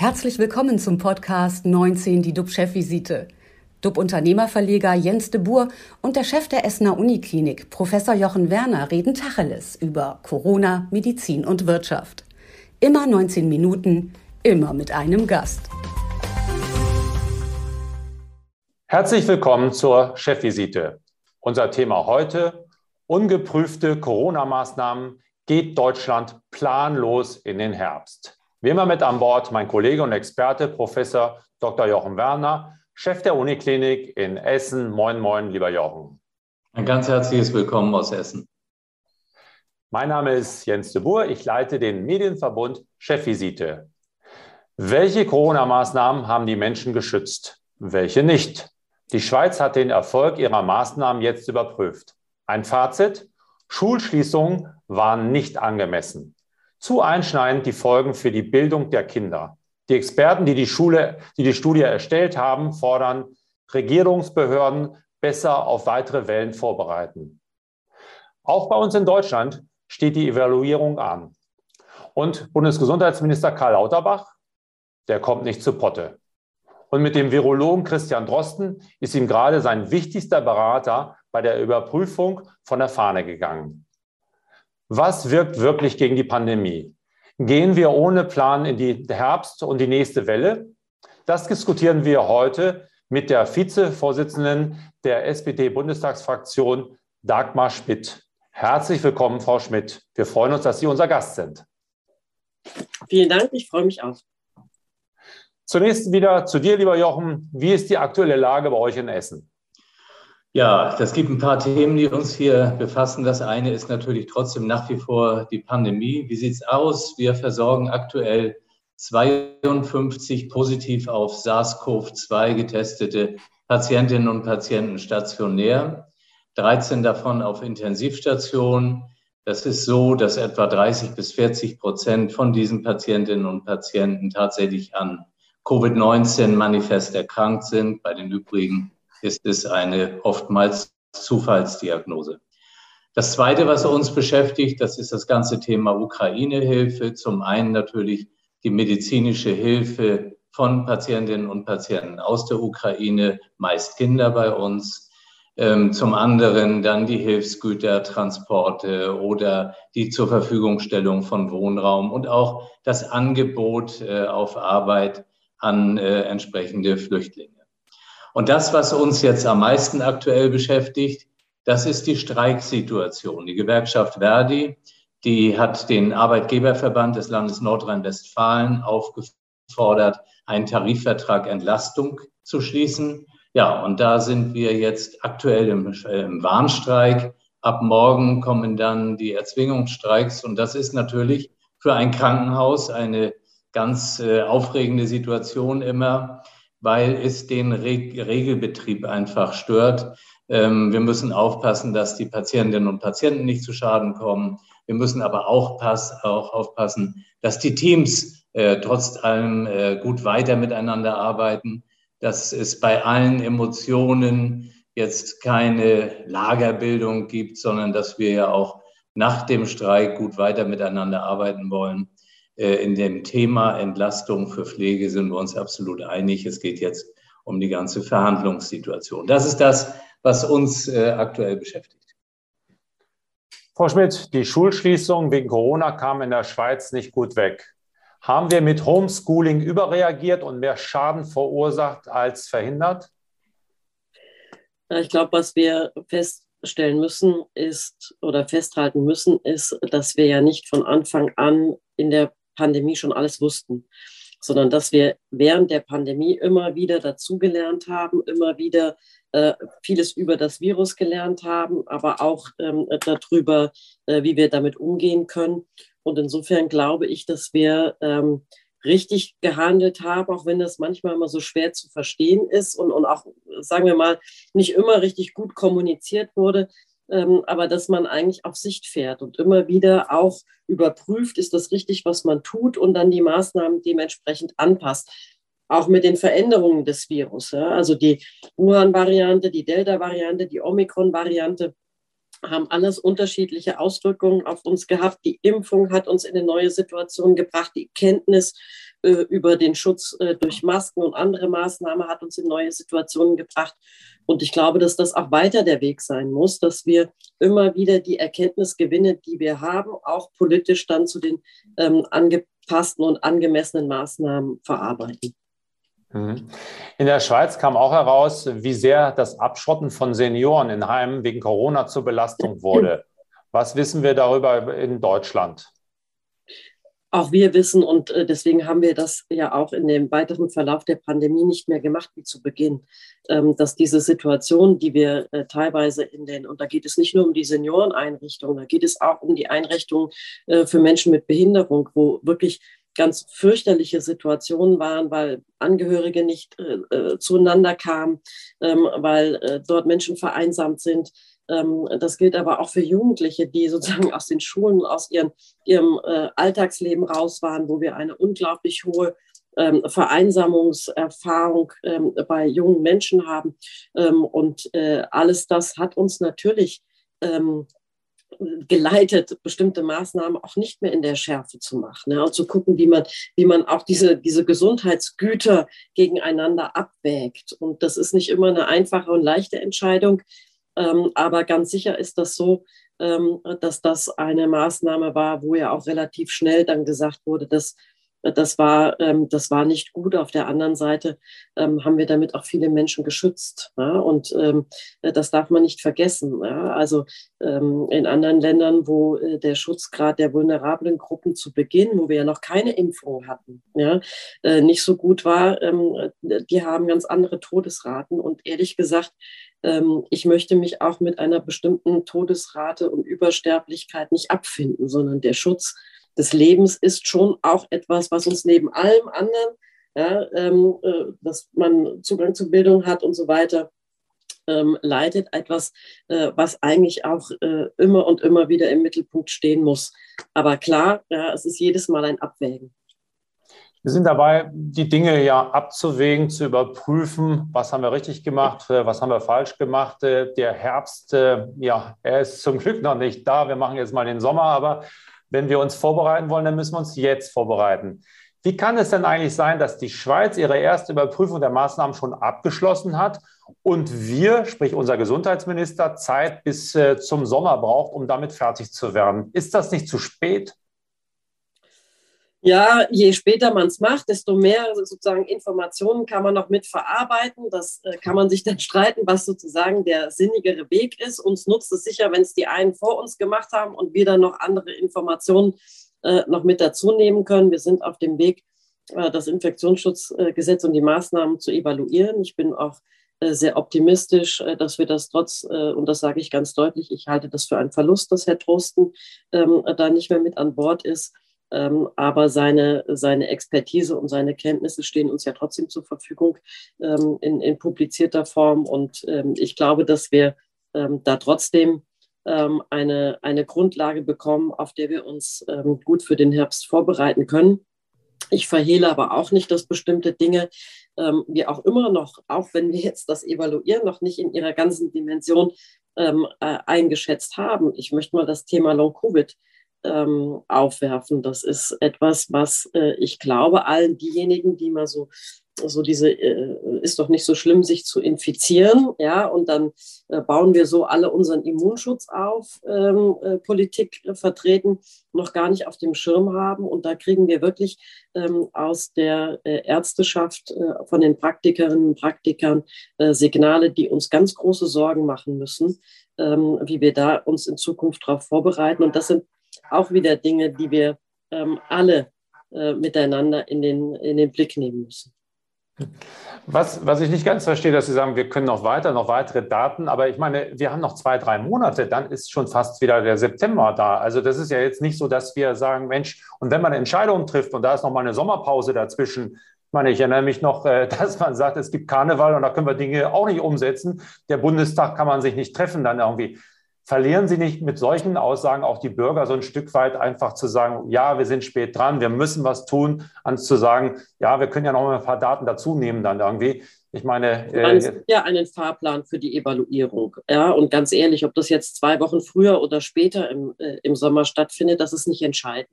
Herzlich willkommen zum Podcast 19, die DUB-Chefvisite. DUB-Unternehmerverleger Jens de Boer und der Chef der Essener Uniklinik, Professor Jochen Werner, reden Tacheles über Corona, Medizin und Wirtschaft. Immer 19 Minuten, immer mit einem Gast. Herzlich willkommen zur Chefvisite. Unser Thema heute, ungeprüfte Corona-Maßnahmen, geht Deutschland planlos in den Herbst. Wie immer mit an Bord mein Kollege und Experte, Professor Dr. Jochen Werner, Chef der Uniklinik in Essen. Moin, moin, lieber Jochen. Ein ganz herzliches Willkommen aus Essen. Mein Name ist Jens de Boer. Ich leite den Medienverbund Chefvisite. Welche Corona-Maßnahmen haben die Menschen geschützt? Welche nicht? Die Schweiz hat den Erfolg ihrer Maßnahmen jetzt überprüft. Ein Fazit? Schulschließungen waren nicht angemessen. Zu einschneidend die Folgen für die Bildung der Kinder. Die Experten, die die, Schule, die die Studie erstellt haben, fordern, Regierungsbehörden besser auf weitere Wellen vorbereiten. Auch bei uns in Deutschland steht die Evaluierung an. Und Bundesgesundheitsminister Karl Lauterbach, der kommt nicht zu Potte. Und mit dem Virologen Christian Drosten ist ihm gerade sein wichtigster Berater bei der Überprüfung von der Fahne gegangen. Was wirkt wirklich gegen die Pandemie? Gehen wir ohne Plan in die Herbst- und die nächste Welle? Das diskutieren wir heute mit der Vizevorsitzenden der SPD-Bundestagsfraktion, Dagmar Schmidt. Herzlich willkommen, Frau Schmidt. Wir freuen uns, dass Sie unser Gast sind. Vielen Dank, ich freue mich auch. Zunächst wieder zu dir, lieber Jochen. Wie ist die aktuelle Lage bei euch in Essen? Ja, das gibt ein paar Themen, die uns hier befassen. Das eine ist natürlich trotzdem nach wie vor die Pandemie. Wie sieht es aus? Wir versorgen aktuell 52 positiv auf SARS-CoV-2 getestete Patientinnen und Patienten stationär, 13 davon auf Intensivstationen. Das ist so, dass etwa 30 bis 40 Prozent von diesen Patientinnen und Patienten tatsächlich an Covid-19 manifest erkrankt sind. Bei den übrigen ist es eine oftmals Zufallsdiagnose. Das Zweite, was uns beschäftigt, das ist das ganze Thema Ukraine-Hilfe. Zum einen natürlich die medizinische Hilfe von Patientinnen und Patienten aus der Ukraine, meist Kinder bei uns. Ähm, zum anderen dann die Hilfsgütertransporte oder die zur Verfügungstellung von Wohnraum und auch das Angebot äh, auf Arbeit an äh, entsprechende Flüchtlinge. Und das, was uns jetzt am meisten aktuell beschäftigt, das ist die Streiksituation. Die Gewerkschaft Verdi, die hat den Arbeitgeberverband des Landes Nordrhein-Westfalen aufgefordert, einen Tarifvertrag Entlastung zu schließen. Ja, und da sind wir jetzt aktuell im, äh, im Warnstreik. Ab morgen kommen dann die Erzwingungsstreiks. Und das ist natürlich für ein Krankenhaus eine ganz äh, aufregende Situation immer weil es den Re Regelbetrieb einfach stört. Ähm, wir müssen aufpassen, dass die Patientinnen und Patienten nicht zu Schaden kommen. Wir müssen aber auch, pass, auch aufpassen, dass die Teams äh, trotz allem äh, gut weiter miteinander arbeiten, dass es bei allen Emotionen jetzt keine Lagerbildung gibt, sondern dass wir ja auch nach dem Streik gut weiter miteinander arbeiten wollen. Äh, in dem Thema Entlastung für Pflege sind wir uns absolut einig. Es geht jetzt um die ganze Verhandlungssituation. Das ist das, was uns äh, aktuell beschäftigt. Frau Schmidt, die Schulschließung wegen Corona kam in der Schweiz nicht gut weg. Haben wir mit Homeschooling überreagiert und mehr Schaden verursacht als verhindert? Ich glaube, was wir feststellen müssen ist oder festhalten müssen, ist, dass wir ja nicht von Anfang an in der Pandemie schon alles wussten, sondern dass wir während der Pandemie immer wieder dazugelernt haben, immer wieder äh, vieles über das Virus gelernt haben, aber auch ähm, darüber, äh, wie wir damit umgehen können. Und insofern glaube ich, dass wir ähm, richtig gehandelt haben, auch wenn das manchmal immer so schwer zu verstehen ist und, und auch, sagen wir mal, nicht immer richtig gut kommuniziert wurde, aber dass man eigentlich auf Sicht fährt und immer wieder auch überprüft, ist das richtig, was man tut und dann die Maßnahmen dementsprechend anpasst. Auch mit den Veränderungen des Virus. Ja? Also die Wuhan-Variante, die Delta-Variante, die Omikron-Variante haben alles unterschiedliche Auswirkungen auf uns gehabt. Die Impfung hat uns in eine neue Situation gebracht. Die Kenntnis über den Schutz äh, durch Masken und andere Maßnahmen hat uns in neue Situationen gebracht. Und ich glaube, dass das auch weiter der Weg sein muss, dass wir immer wieder die Erkenntnisgewinne, die wir haben, auch politisch dann zu den ähm, angepassten und angemessenen Maßnahmen verarbeiten. Mhm. In der Schweiz kam auch heraus, wie sehr das Abschotten von Senioren in Heimen wegen Corona zur Belastung wurde. Was wissen wir darüber in Deutschland? Auch wir wissen, und äh, deswegen haben wir das ja auch in dem weiteren Verlauf der Pandemie nicht mehr gemacht wie zu Beginn, ähm, dass diese Situation, die wir äh, teilweise in den, und da geht es nicht nur um die Senioreneinrichtungen, da geht es auch um die Einrichtungen äh, für Menschen mit Behinderung, wo wirklich ganz fürchterliche Situationen waren, weil Angehörige nicht zueinander kamen, ähm, weil dort Menschen vereinsamt sind, das gilt aber auch für Jugendliche, die sozusagen aus den Schulen, aus ihren, ihrem äh, Alltagsleben raus waren, wo wir eine unglaublich hohe ähm, Vereinsamungserfahrung ähm, bei jungen Menschen haben. und äh, alles das hat uns natürlich geleitet, bestimmte Maßnahmen auch nicht mehr in der Schärfe zu machen ja, und zu gucken, wie man, wie man auch diese, diese Gesundheitsgüter gegeneinander abwägt. Und das ist nicht immer eine einfache und leichte Entscheidung. Ähm, aber ganz sicher ist das so, ähm, dass das eine Maßnahme war, wo ja auch relativ schnell dann gesagt wurde, dass das war, ähm, das war nicht gut. Auf der anderen Seite ähm, haben wir damit auch viele Menschen geschützt. Ja? Und ähm, das darf man nicht vergessen. Ja? Also ähm, in anderen Ländern, wo äh, der Schutzgrad der vulnerablen Gruppen zu Beginn, wo wir ja noch keine Impfung hatten, ja, äh, nicht so gut war, ähm, die haben ganz andere Todesraten. Und ehrlich gesagt, ähm, ich möchte mich auch mit einer bestimmten Todesrate und Übersterblichkeit nicht abfinden, sondern der Schutz des Lebens ist schon auch etwas, was uns neben allem anderen, ja, ähm, äh, dass man Zugang zu Bildung hat und so weiter, ähm, leitet, etwas, äh, was eigentlich auch äh, immer und immer wieder im Mittelpunkt stehen muss. Aber klar, ja, es ist jedes Mal ein Abwägen. Wir sind dabei, die Dinge ja abzuwägen, zu überprüfen, was haben wir richtig gemacht, was haben wir falsch gemacht. Der Herbst, äh, ja, er ist zum Glück noch nicht da. Wir machen jetzt mal den Sommer, aber wenn wir uns vorbereiten wollen, dann müssen wir uns jetzt vorbereiten. Wie kann es denn eigentlich sein, dass die Schweiz ihre erste Überprüfung der Maßnahmen schon abgeschlossen hat und wir, sprich unser Gesundheitsminister, Zeit bis zum Sommer braucht, um damit fertig zu werden? Ist das nicht zu spät? Ja, je später man es macht, desto mehr sozusagen Informationen kann man noch mit verarbeiten. Das äh, kann man sich dann streiten, was sozusagen der sinnigere Weg ist. Uns nutzt es sicher, wenn es die einen vor uns gemacht haben und wir dann noch andere Informationen äh, noch mit dazu nehmen können. Wir sind auf dem Weg, äh, das Infektionsschutzgesetz und die Maßnahmen zu evaluieren. Ich bin auch äh, sehr optimistisch, äh, dass wir das trotz, äh, und das sage ich ganz deutlich, ich halte das für einen Verlust, dass Herr Trosten ähm, da nicht mehr mit an Bord ist ähm, aber seine, seine Expertise und seine Kenntnisse stehen uns ja trotzdem zur Verfügung ähm, in, in publizierter Form. Und ähm, ich glaube, dass wir ähm, da trotzdem ähm, eine, eine Grundlage bekommen, auf der wir uns ähm, gut für den Herbst vorbereiten können. Ich verhehle aber auch nicht, dass bestimmte Dinge wir auch immer noch, auch wenn wir jetzt das evaluieren, noch nicht in ihrer ganzen Dimension äh, eingeschätzt haben. Ich möchte mal das Thema Long-Covid ähm, aufwerfen. Das ist etwas, was äh, ich glaube, allen diejenigen, die mal so so diese äh, ist doch nicht so schlimm, sich zu infizieren, ja, und dann äh, bauen wir so alle unseren Immunschutz auf, ähm, äh, Politik vertreten, noch gar nicht auf dem Schirm haben. Und da kriegen wir wirklich ähm, aus der äh, Ärzteschaft, äh, von den Praktikerinnen und Praktikern äh, Signale, die uns ganz große Sorgen machen müssen, ähm, wie wir da uns in Zukunft darauf vorbereiten. Und das sind auch wieder Dinge, die wir ähm, alle äh, miteinander in den, in den Blick nehmen müssen. Was, was ich nicht ganz verstehe, dass Sie sagen, wir können noch weiter, noch weitere Daten, aber ich meine, wir haben noch zwei, drei Monate, dann ist schon fast wieder der September da. Also das ist ja jetzt nicht so, dass wir sagen, Mensch, und wenn man Entscheidungen trifft und da ist noch mal eine Sommerpause dazwischen, ich meine, ich erinnere mich noch, äh, dass man sagt, es gibt Karneval und da können wir Dinge auch nicht umsetzen. Der Bundestag kann man sich nicht treffen dann irgendwie verlieren Sie nicht mit solchen Aussagen auch die Bürger so ein Stück weit einfach zu sagen, ja, wir sind spät dran, wir müssen was tun, als zu sagen, ja, wir können ja noch mal ein paar Daten dazu nehmen dann irgendwie. Ich meine, äh, ja einen Fahrplan für die Evaluierung. Ja, und ganz ehrlich, ob das jetzt zwei Wochen früher oder später im, äh, im Sommer stattfindet, das ist nicht entscheidend.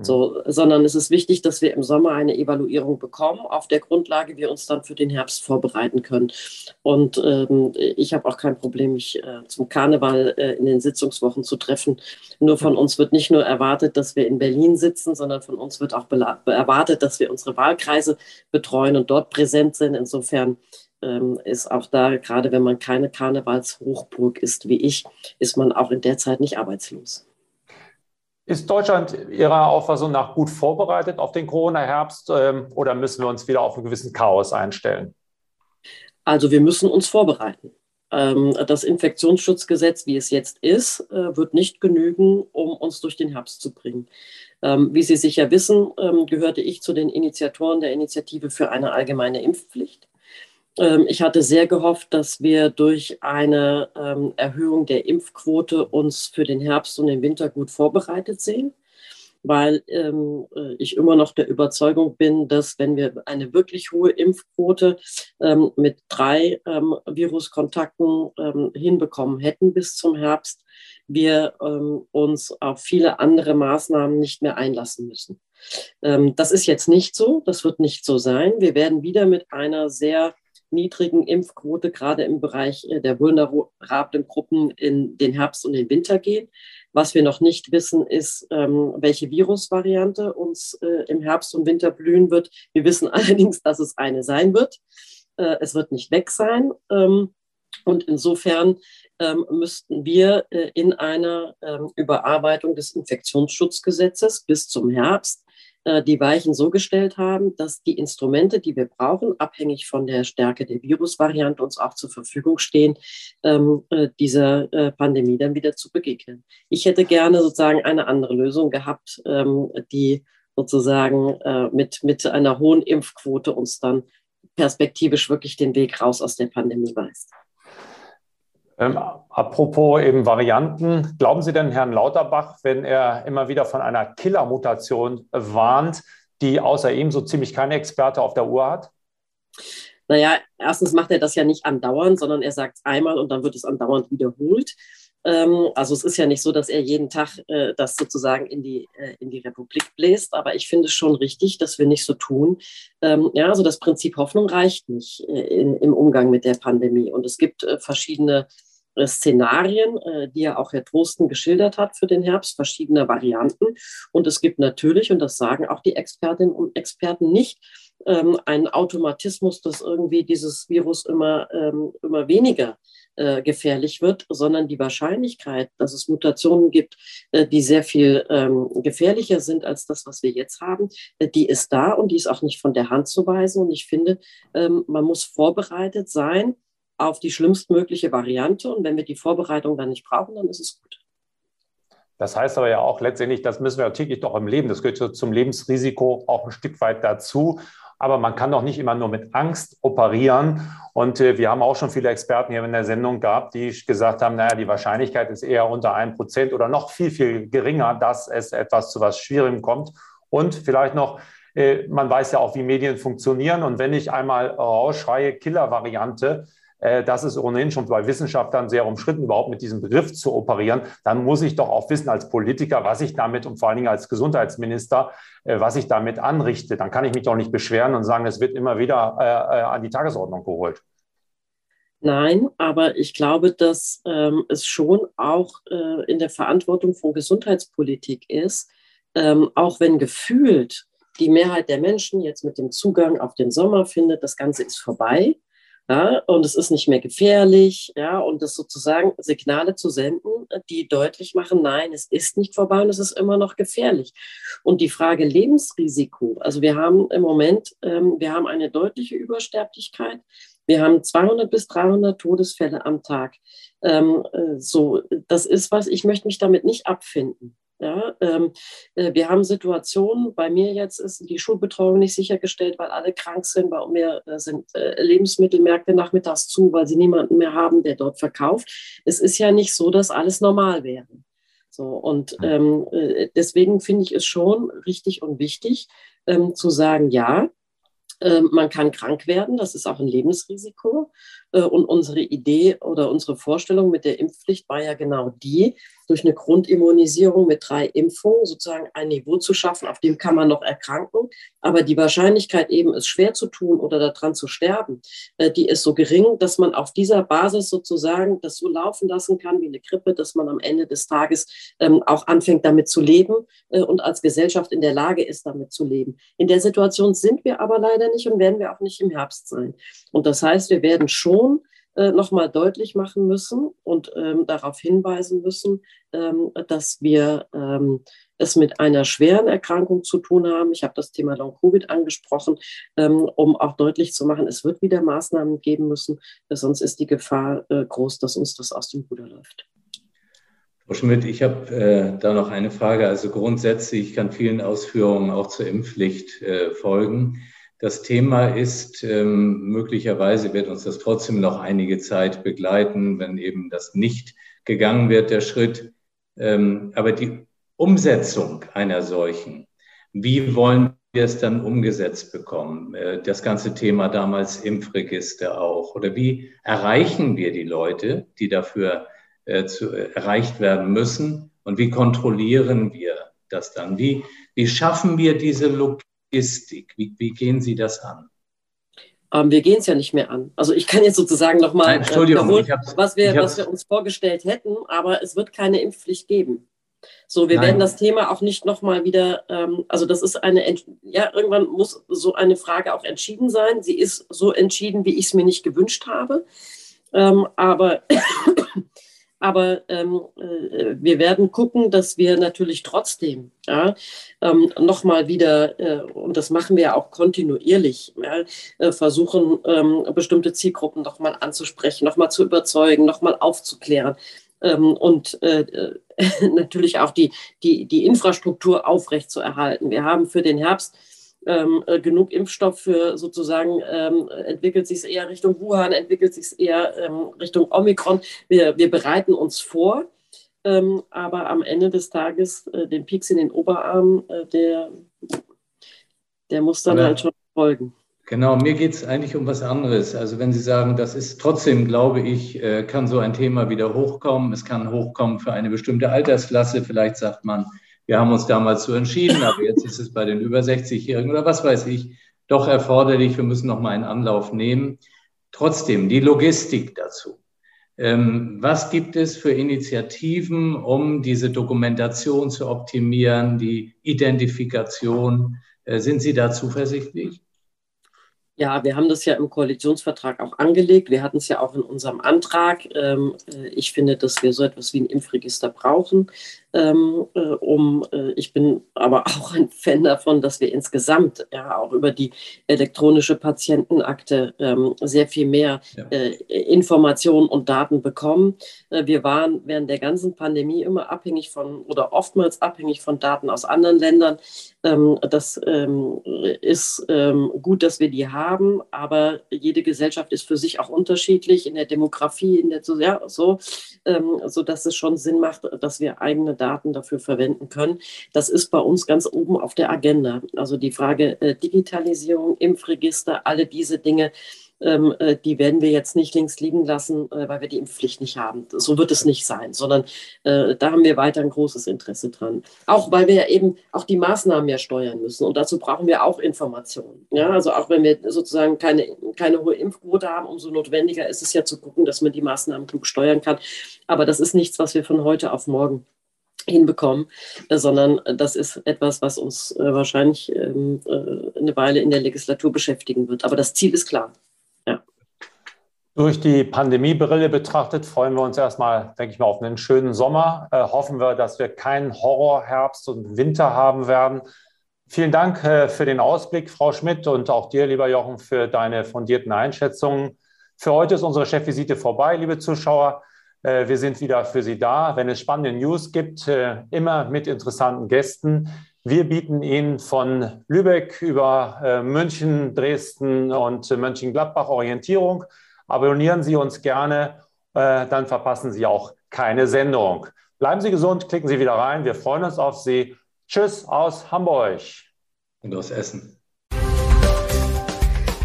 Mhm. So, sondern es ist wichtig, dass wir im Sommer eine Evaluierung bekommen, auf der Grundlage wir uns dann für den Herbst vorbereiten können. Und ähm, ich habe auch kein Problem, mich äh, zum Karneval äh, in den Sitzungswochen zu treffen. Nur von uns wird nicht nur erwartet, dass wir in Berlin sitzen, sondern von uns wird auch erwartet, dass wir unsere Wahlkreise betreuen und dort präsent sind. Insofern ähm, ist auch da, gerade wenn man keine Karnevalshochburg ist wie ich, ist man auch in der Zeit nicht arbeitslos. Ist Deutschland Ihrer Auffassung nach gut vorbereitet auf den Corona-Herbst ähm, oder müssen wir uns wieder auf einen gewissen Chaos einstellen? Also wir müssen uns vorbereiten. Ähm, das Infektionsschutzgesetz, wie es jetzt ist, äh, wird nicht genügen, um uns durch den Herbst zu bringen. Ähm, wie Sie sicher wissen, gehörte ich zu den Initiatoren der Initiative für eine allgemeine Impfpflicht. Ähm, ich hatte sehr gehofft, dass wir durch eine ähm, Erhöhung der Impfquote uns für den Herbst und den Winter gut vorbereitet sehen, weil ähm, äh, ich immer noch der Überzeugung bin, dass wenn wir eine wirklich hohe Impfquote mit drei Viruskontakten hinbekommen hätten bis zum Herbst, wir uns auf viele andere Maßnahmen nicht mehr einlassen müssen. das ist jetzt nicht so, das wird nicht so sein. Wir werden wieder mit einer sehr niedrigen Impfquote gerade im Bereich äh, der vulnerablen Gruppen in den Herbst und den Winter gehen. Was wir noch nicht wissen, ist, ähm, welche Virusvariante uns äh, im Herbst und Winter blühen wird. Wir wissen allerdings, dass es eine sein wird. Äh, es wird nicht weg sein. Ähm, und insofern ähm, müssten wir in einer Überarbeitung des Infektionsschutzgesetzes bis zum Herbst äh, die Weichen so gestellt haben, dass die Instrumente, die wir brauchen, abhängig von der Stärke der Virusvariante, uns auch zur Verfügung stehen, ähm, äh, dieser äh, Pandemie dann wieder zu begegnen. Ich hätte gerne sozusagen eine andere Lösung gehabt, ähm, die sozusagen mit, mit einer hohen Impfquote uns dann perspektivisch wirklich den Weg raus aus der Pandemie weist. Ähm, apropos eben Varianten, glauben Sie denn Herrn Lauterbach, wenn er immer wieder von einer Killer-Mutation warnt, die außer ihm so ziemlich keine Experte auf der Uhr hat? Naja, erstens macht er das ja nicht andauernd, sondern er sagt einmal und dann wird es andauernd wiederholt. Ähm, also es ist ja nicht so, dass er jeden Tag äh, das sozusagen in die, äh, in die Republik bläst, aber ich finde es schon richtig, dass wir nicht so tun. Ähm, ja, also das Prinzip Hoffnung reicht nicht äh, im Umgang mit der Pandemie. Und es gibt verschiedene Szenarien, äh, die ja auch Herr Trosten geschildert hat für den Herbst, verschiedene Varianten. Und es gibt natürlich, und das sagen auch die Expertinnen und Experten nicht, ähm, einen Automatismus, dass irgendwie dieses Virus immer, ähm, immer weniger äh, gefährlich wird, sondern die Wahrscheinlichkeit, dass es Mutationen gibt, die sehr viel ähm, gefährlicher sind als das, was wir jetzt haben, die ist da und die ist auch nicht von der Hand zu weisen. Und ich finde, man muss vorbereitet sein auf die schlimmstmögliche Variante. Und wenn wir die Vorbereitung dann nicht brauchen, dann ist es gut. Das heißt aber ja auch letztendlich, das müssen wir täglich doch im Leben, das gehört zum Lebensrisiko auch ein Stück weit dazu. Aber man kann doch nicht immer nur mit Angst operieren. Und äh, wir haben auch schon viele Experten hier in der Sendung gehabt, die gesagt haben, naja, die Wahrscheinlichkeit ist eher unter einem Prozent oder noch viel, viel geringer, dass es etwas zu was Schwierigem kommt. Und vielleicht noch, äh, man weiß ja auch, wie Medien funktionieren. Und wenn ich einmal rausschreie, Killer-Variante, äh, das ist ohnehin schon bei Wissenschaftlern sehr umstritten, überhaupt mit diesem Begriff zu operieren, dann muss ich doch auch wissen als Politiker, was ich damit und vor allen Dingen als Gesundheitsminister, äh, was ich damit anrichte. Dann kann ich mich doch nicht beschweren und sagen, es wird immer wieder äh, an die Tagesordnung geholt. Nein, aber ich glaube, dass ähm, es schon auch äh, in der Verantwortung von Gesundheitspolitik ist, ähm, auch wenn gefühlt die Mehrheit der Menschen jetzt mit dem Zugang auf den Sommer findet, das Ganze ist vorbei, ja, und es ist nicht mehr gefährlich, ja, und das sozusagen Signale zu senden, die deutlich machen, nein, es ist nicht vorbei und es ist immer noch gefährlich. Und die Frage Lebensrisiko, also wir haben im Moment, ähm, wir haben eine deutliche Übersterblichkeit. Wir haben 200 bis 300 Todesfälle am Tag. Ähm, äh, so, das ist was, ich möchte mich damit nicht abfinden. Ja, ähm, äh, wir haben Situationen, bei mir jetzt ist die Schulbetreuung nicht sichergestellt, weil alle krank sind. Bei mir äh, sind äh, Lebensmittelmärkte nachmittags zu, weil sie niemanden mehr haben, der dort verkauft. Es ist ja nicht so, dass alles normal wäre. So, und ähm, äh, deswegen finde ich es schon richtig und wichtig ähm, zu sagen, ja, ähm, man kann krank werden, das ist auch ein Lebensrisiko. Äh, und unsere Idee oder unsere Vorstellung mit der Impfpflicht war ja genau die, durch eine Grundimmunisierung mit drei Impfungen sozusagen ein Niveau zu schaffen, auf dem kann man noch erkranken. Aber die Wahrscheinlichkeit eben, es schwer zu tun oder daran zu sterben, äh, die ist so gering, dass man auf dieser Basis sozusagen das so laufen lassen kann wie eine Grippe, dass man am Ende des Tages ähm, auch anfängt, damit zu leben äh, und als Gesellschaft in der Lage ist, damit zu leben. In der Situation sind wir aber leider nicht und werden wir auch nicht im Herbst sein. Und das heißt, wir werden schon äh, nochmal deutlich machen müssen und ähm, darauf hinweisen müssen, ähm, dass wir ähm, es mit einer schweren Erkrankung zu tun haben. Ich habe das Thema Long-Covid angesprochen, ähm, um auch deutlich zu machen, es wird wieder Maßnahmen geben müssen, sonst ist die Gefahr äh, groß, dass uns das aus dem Ruder läuft. Frau Schmidt, ich habe äh, da noch eine Frage. Also grundsätzlich ich kann vielen Ausführungen auch zur Impfpflicht äh, folgen. Das Thema ist, ähm, möglicherweise wird uns das trotzdem noch einige Zeit begleiten, wenn eben das nicht gegangen wird, der Schritt. Ähm, aber die Umsetzung einer solchen, wie wollen wir es dann umgesetzt bekommen? Äh, das ganze Thema damals Impfregister auch. Oder wie erreichen wir die Leute, die dafür äh, zu, äh, erreicht werden müssen? Und wie kontrollieren wir das dann? Wie, wie schaffen wir diese Logistik? Wie, wie gehen Sie das an? Ähm, wir gehen es ja nicht mehr an. Also ich kann jetzt sozusagen nochmal äh, wiederholen, was, wir, was wir uns vorgestellt hätten, aber es wird keine Impfpflicht geben. So, wir Nein. werden das Thema auch nicht nochmal wieder, ähm, also das ist eine, ja, irgendwann muss so eine Frage auch entschieden sein. Sie ist so entschieden, wie ich es mir nicht gewünscht habe. Ähm, aber aber ähm, äh, wir werden gucken, dass wir natürlich trotzdem ja, ähm, nochmal wieder, äh, und das machen wir ja auch kontinuierlich, ja, äh, versuchen, ähm, bestimmte Zielgruppen nochmal anzusprechen, nochmal zu überzeugen, nochmal aufzuklären. Ähm, und äh, äh natürlich auch die, die, die Infrastruktur aufrechtzuerhalten. Wir haben für den Herbst ähm, äh, genug Impfstoff für sozusagen, ähm, entwickelt sich es eher Richtung Wuhan, entwickelt sich es eher ähm, Richtung Omikron. Wir, wir bereiten uns vor, ähm, aber am Ende des Tages äh, den Pieks in den Oberarm, äh, der, der muss dann aber halt schon folgen. Genau, mir geht es eigentlich um was anderes. Also wenn Sie sagen, das ist trotzdem, glaube ich, äh, kann so ein Thema wieder hochkommen. Es kann hochkommen für eine bestimmte Altersklasse. Vielleicht sagt man, wir haben uns damals so entschieden, aber jetzt ist es bei den über 60-Jährigen oder was weiß ich, doch erforderlich. Wir müssen noch mal einen Anlauf nehmen. Trotzdem, die Logistik dazu. Ähm, was gibt es für Initiativen, um diese Dokumentation zu optimieren, die Identifikation? Äh, sind Sie da zuversichtlich? Ja, wir haben das ja im Koalitionsvertrag auch angelegt. Wir hatten es ja auch in unserem Antrag. Ähm, äh, ich finde, dass wir so etwas wie ein Impfregister brauchen. Ähm, äh, um, äh, ich bin aber auch ein Fan davon, dass wir insgesamt ja auch über die elektronische Patientenakte ähm, sehr viel mehr ja. äh, Informationen und Daten bekommen. Äh, wir waren während der ganzen Pandemie immer abhängig von oder oftmals abhängig von Daten aus anderen Ländern. Ähm, das ähm, ist ähm, gut, dass wir die haben, aber jede Gesellschaft ist für sich auch unterschiedlich in der Demografie, in der ja, so, ähm, so dass es schon Sinn macht, dass wir eigene Daten dafür verwenden können. Das ist bei uns ganz oben auf der Agenda. Also die Frage äh, Digitalisierung, Impfregister, alle diese Dinge, ähm, äh, die werden wir jetzt nicht links liegen lassen, äh, weil wir die Impfpflicht nicht haben. So wird es nicht sein, sondern da haben wir weiter ein großes Interesse dran. Auch weil wir ja eben auch die Maßnahmen ja steuern müssen und dazu brauchen wir auch Informationen. Ja, also auch wenn wir sozusagen keine, keine hohe Impfquote haben, umso notwendiger ist es ja zu gucken, dass man die Maßnahmen klug steuern kann. Aber das ist nichts, was wir von heute auf morgen hinbekommen, äh, sondern das ist etwas, was uns äh, wahrscheinlich ähm, äh, eine Weile in der Legislatur beschäftigen wird. Aber das Ziel ist klar. Ja. Durch die Pandemiebrille betrachtet freuen wir uns erstmal, denke ich mal, auf einen schönen Sommer. Äh, hoffen wir, dass wir keinen Horrorherbst und Winter haben werden. Vielen Dank äh, für den Ausblick, Frau Schmidt, und auch dir, lieber Jochen, für deine fundierten Einschätzungen. Für heute ist unsere Chefvisite vorbei, liebe Zuschauer. Äh, wir sind wieder für Sie da, wenn es spannende News gibt, äh, immer mit interessanten Gästen. Wir bieten Ihnen von Lübeck über äh, München, Dresden und Mönchengladbach Orientierung. Abonnieren Sie uns gerne, dann verpassen Sie auch keine Sendung. Bleiben Sie gesund, klicken Sie wieder rein. Wir freuen uns auf Sie. Tschüss aus Hamburg. Und aus Essen.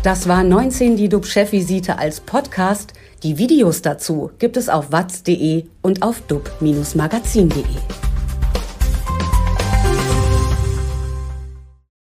Das war 19 die DUB-Chefvisite als Podcast. Die Videos dazu gibt es auf watz.de und auf dub-magazin.de.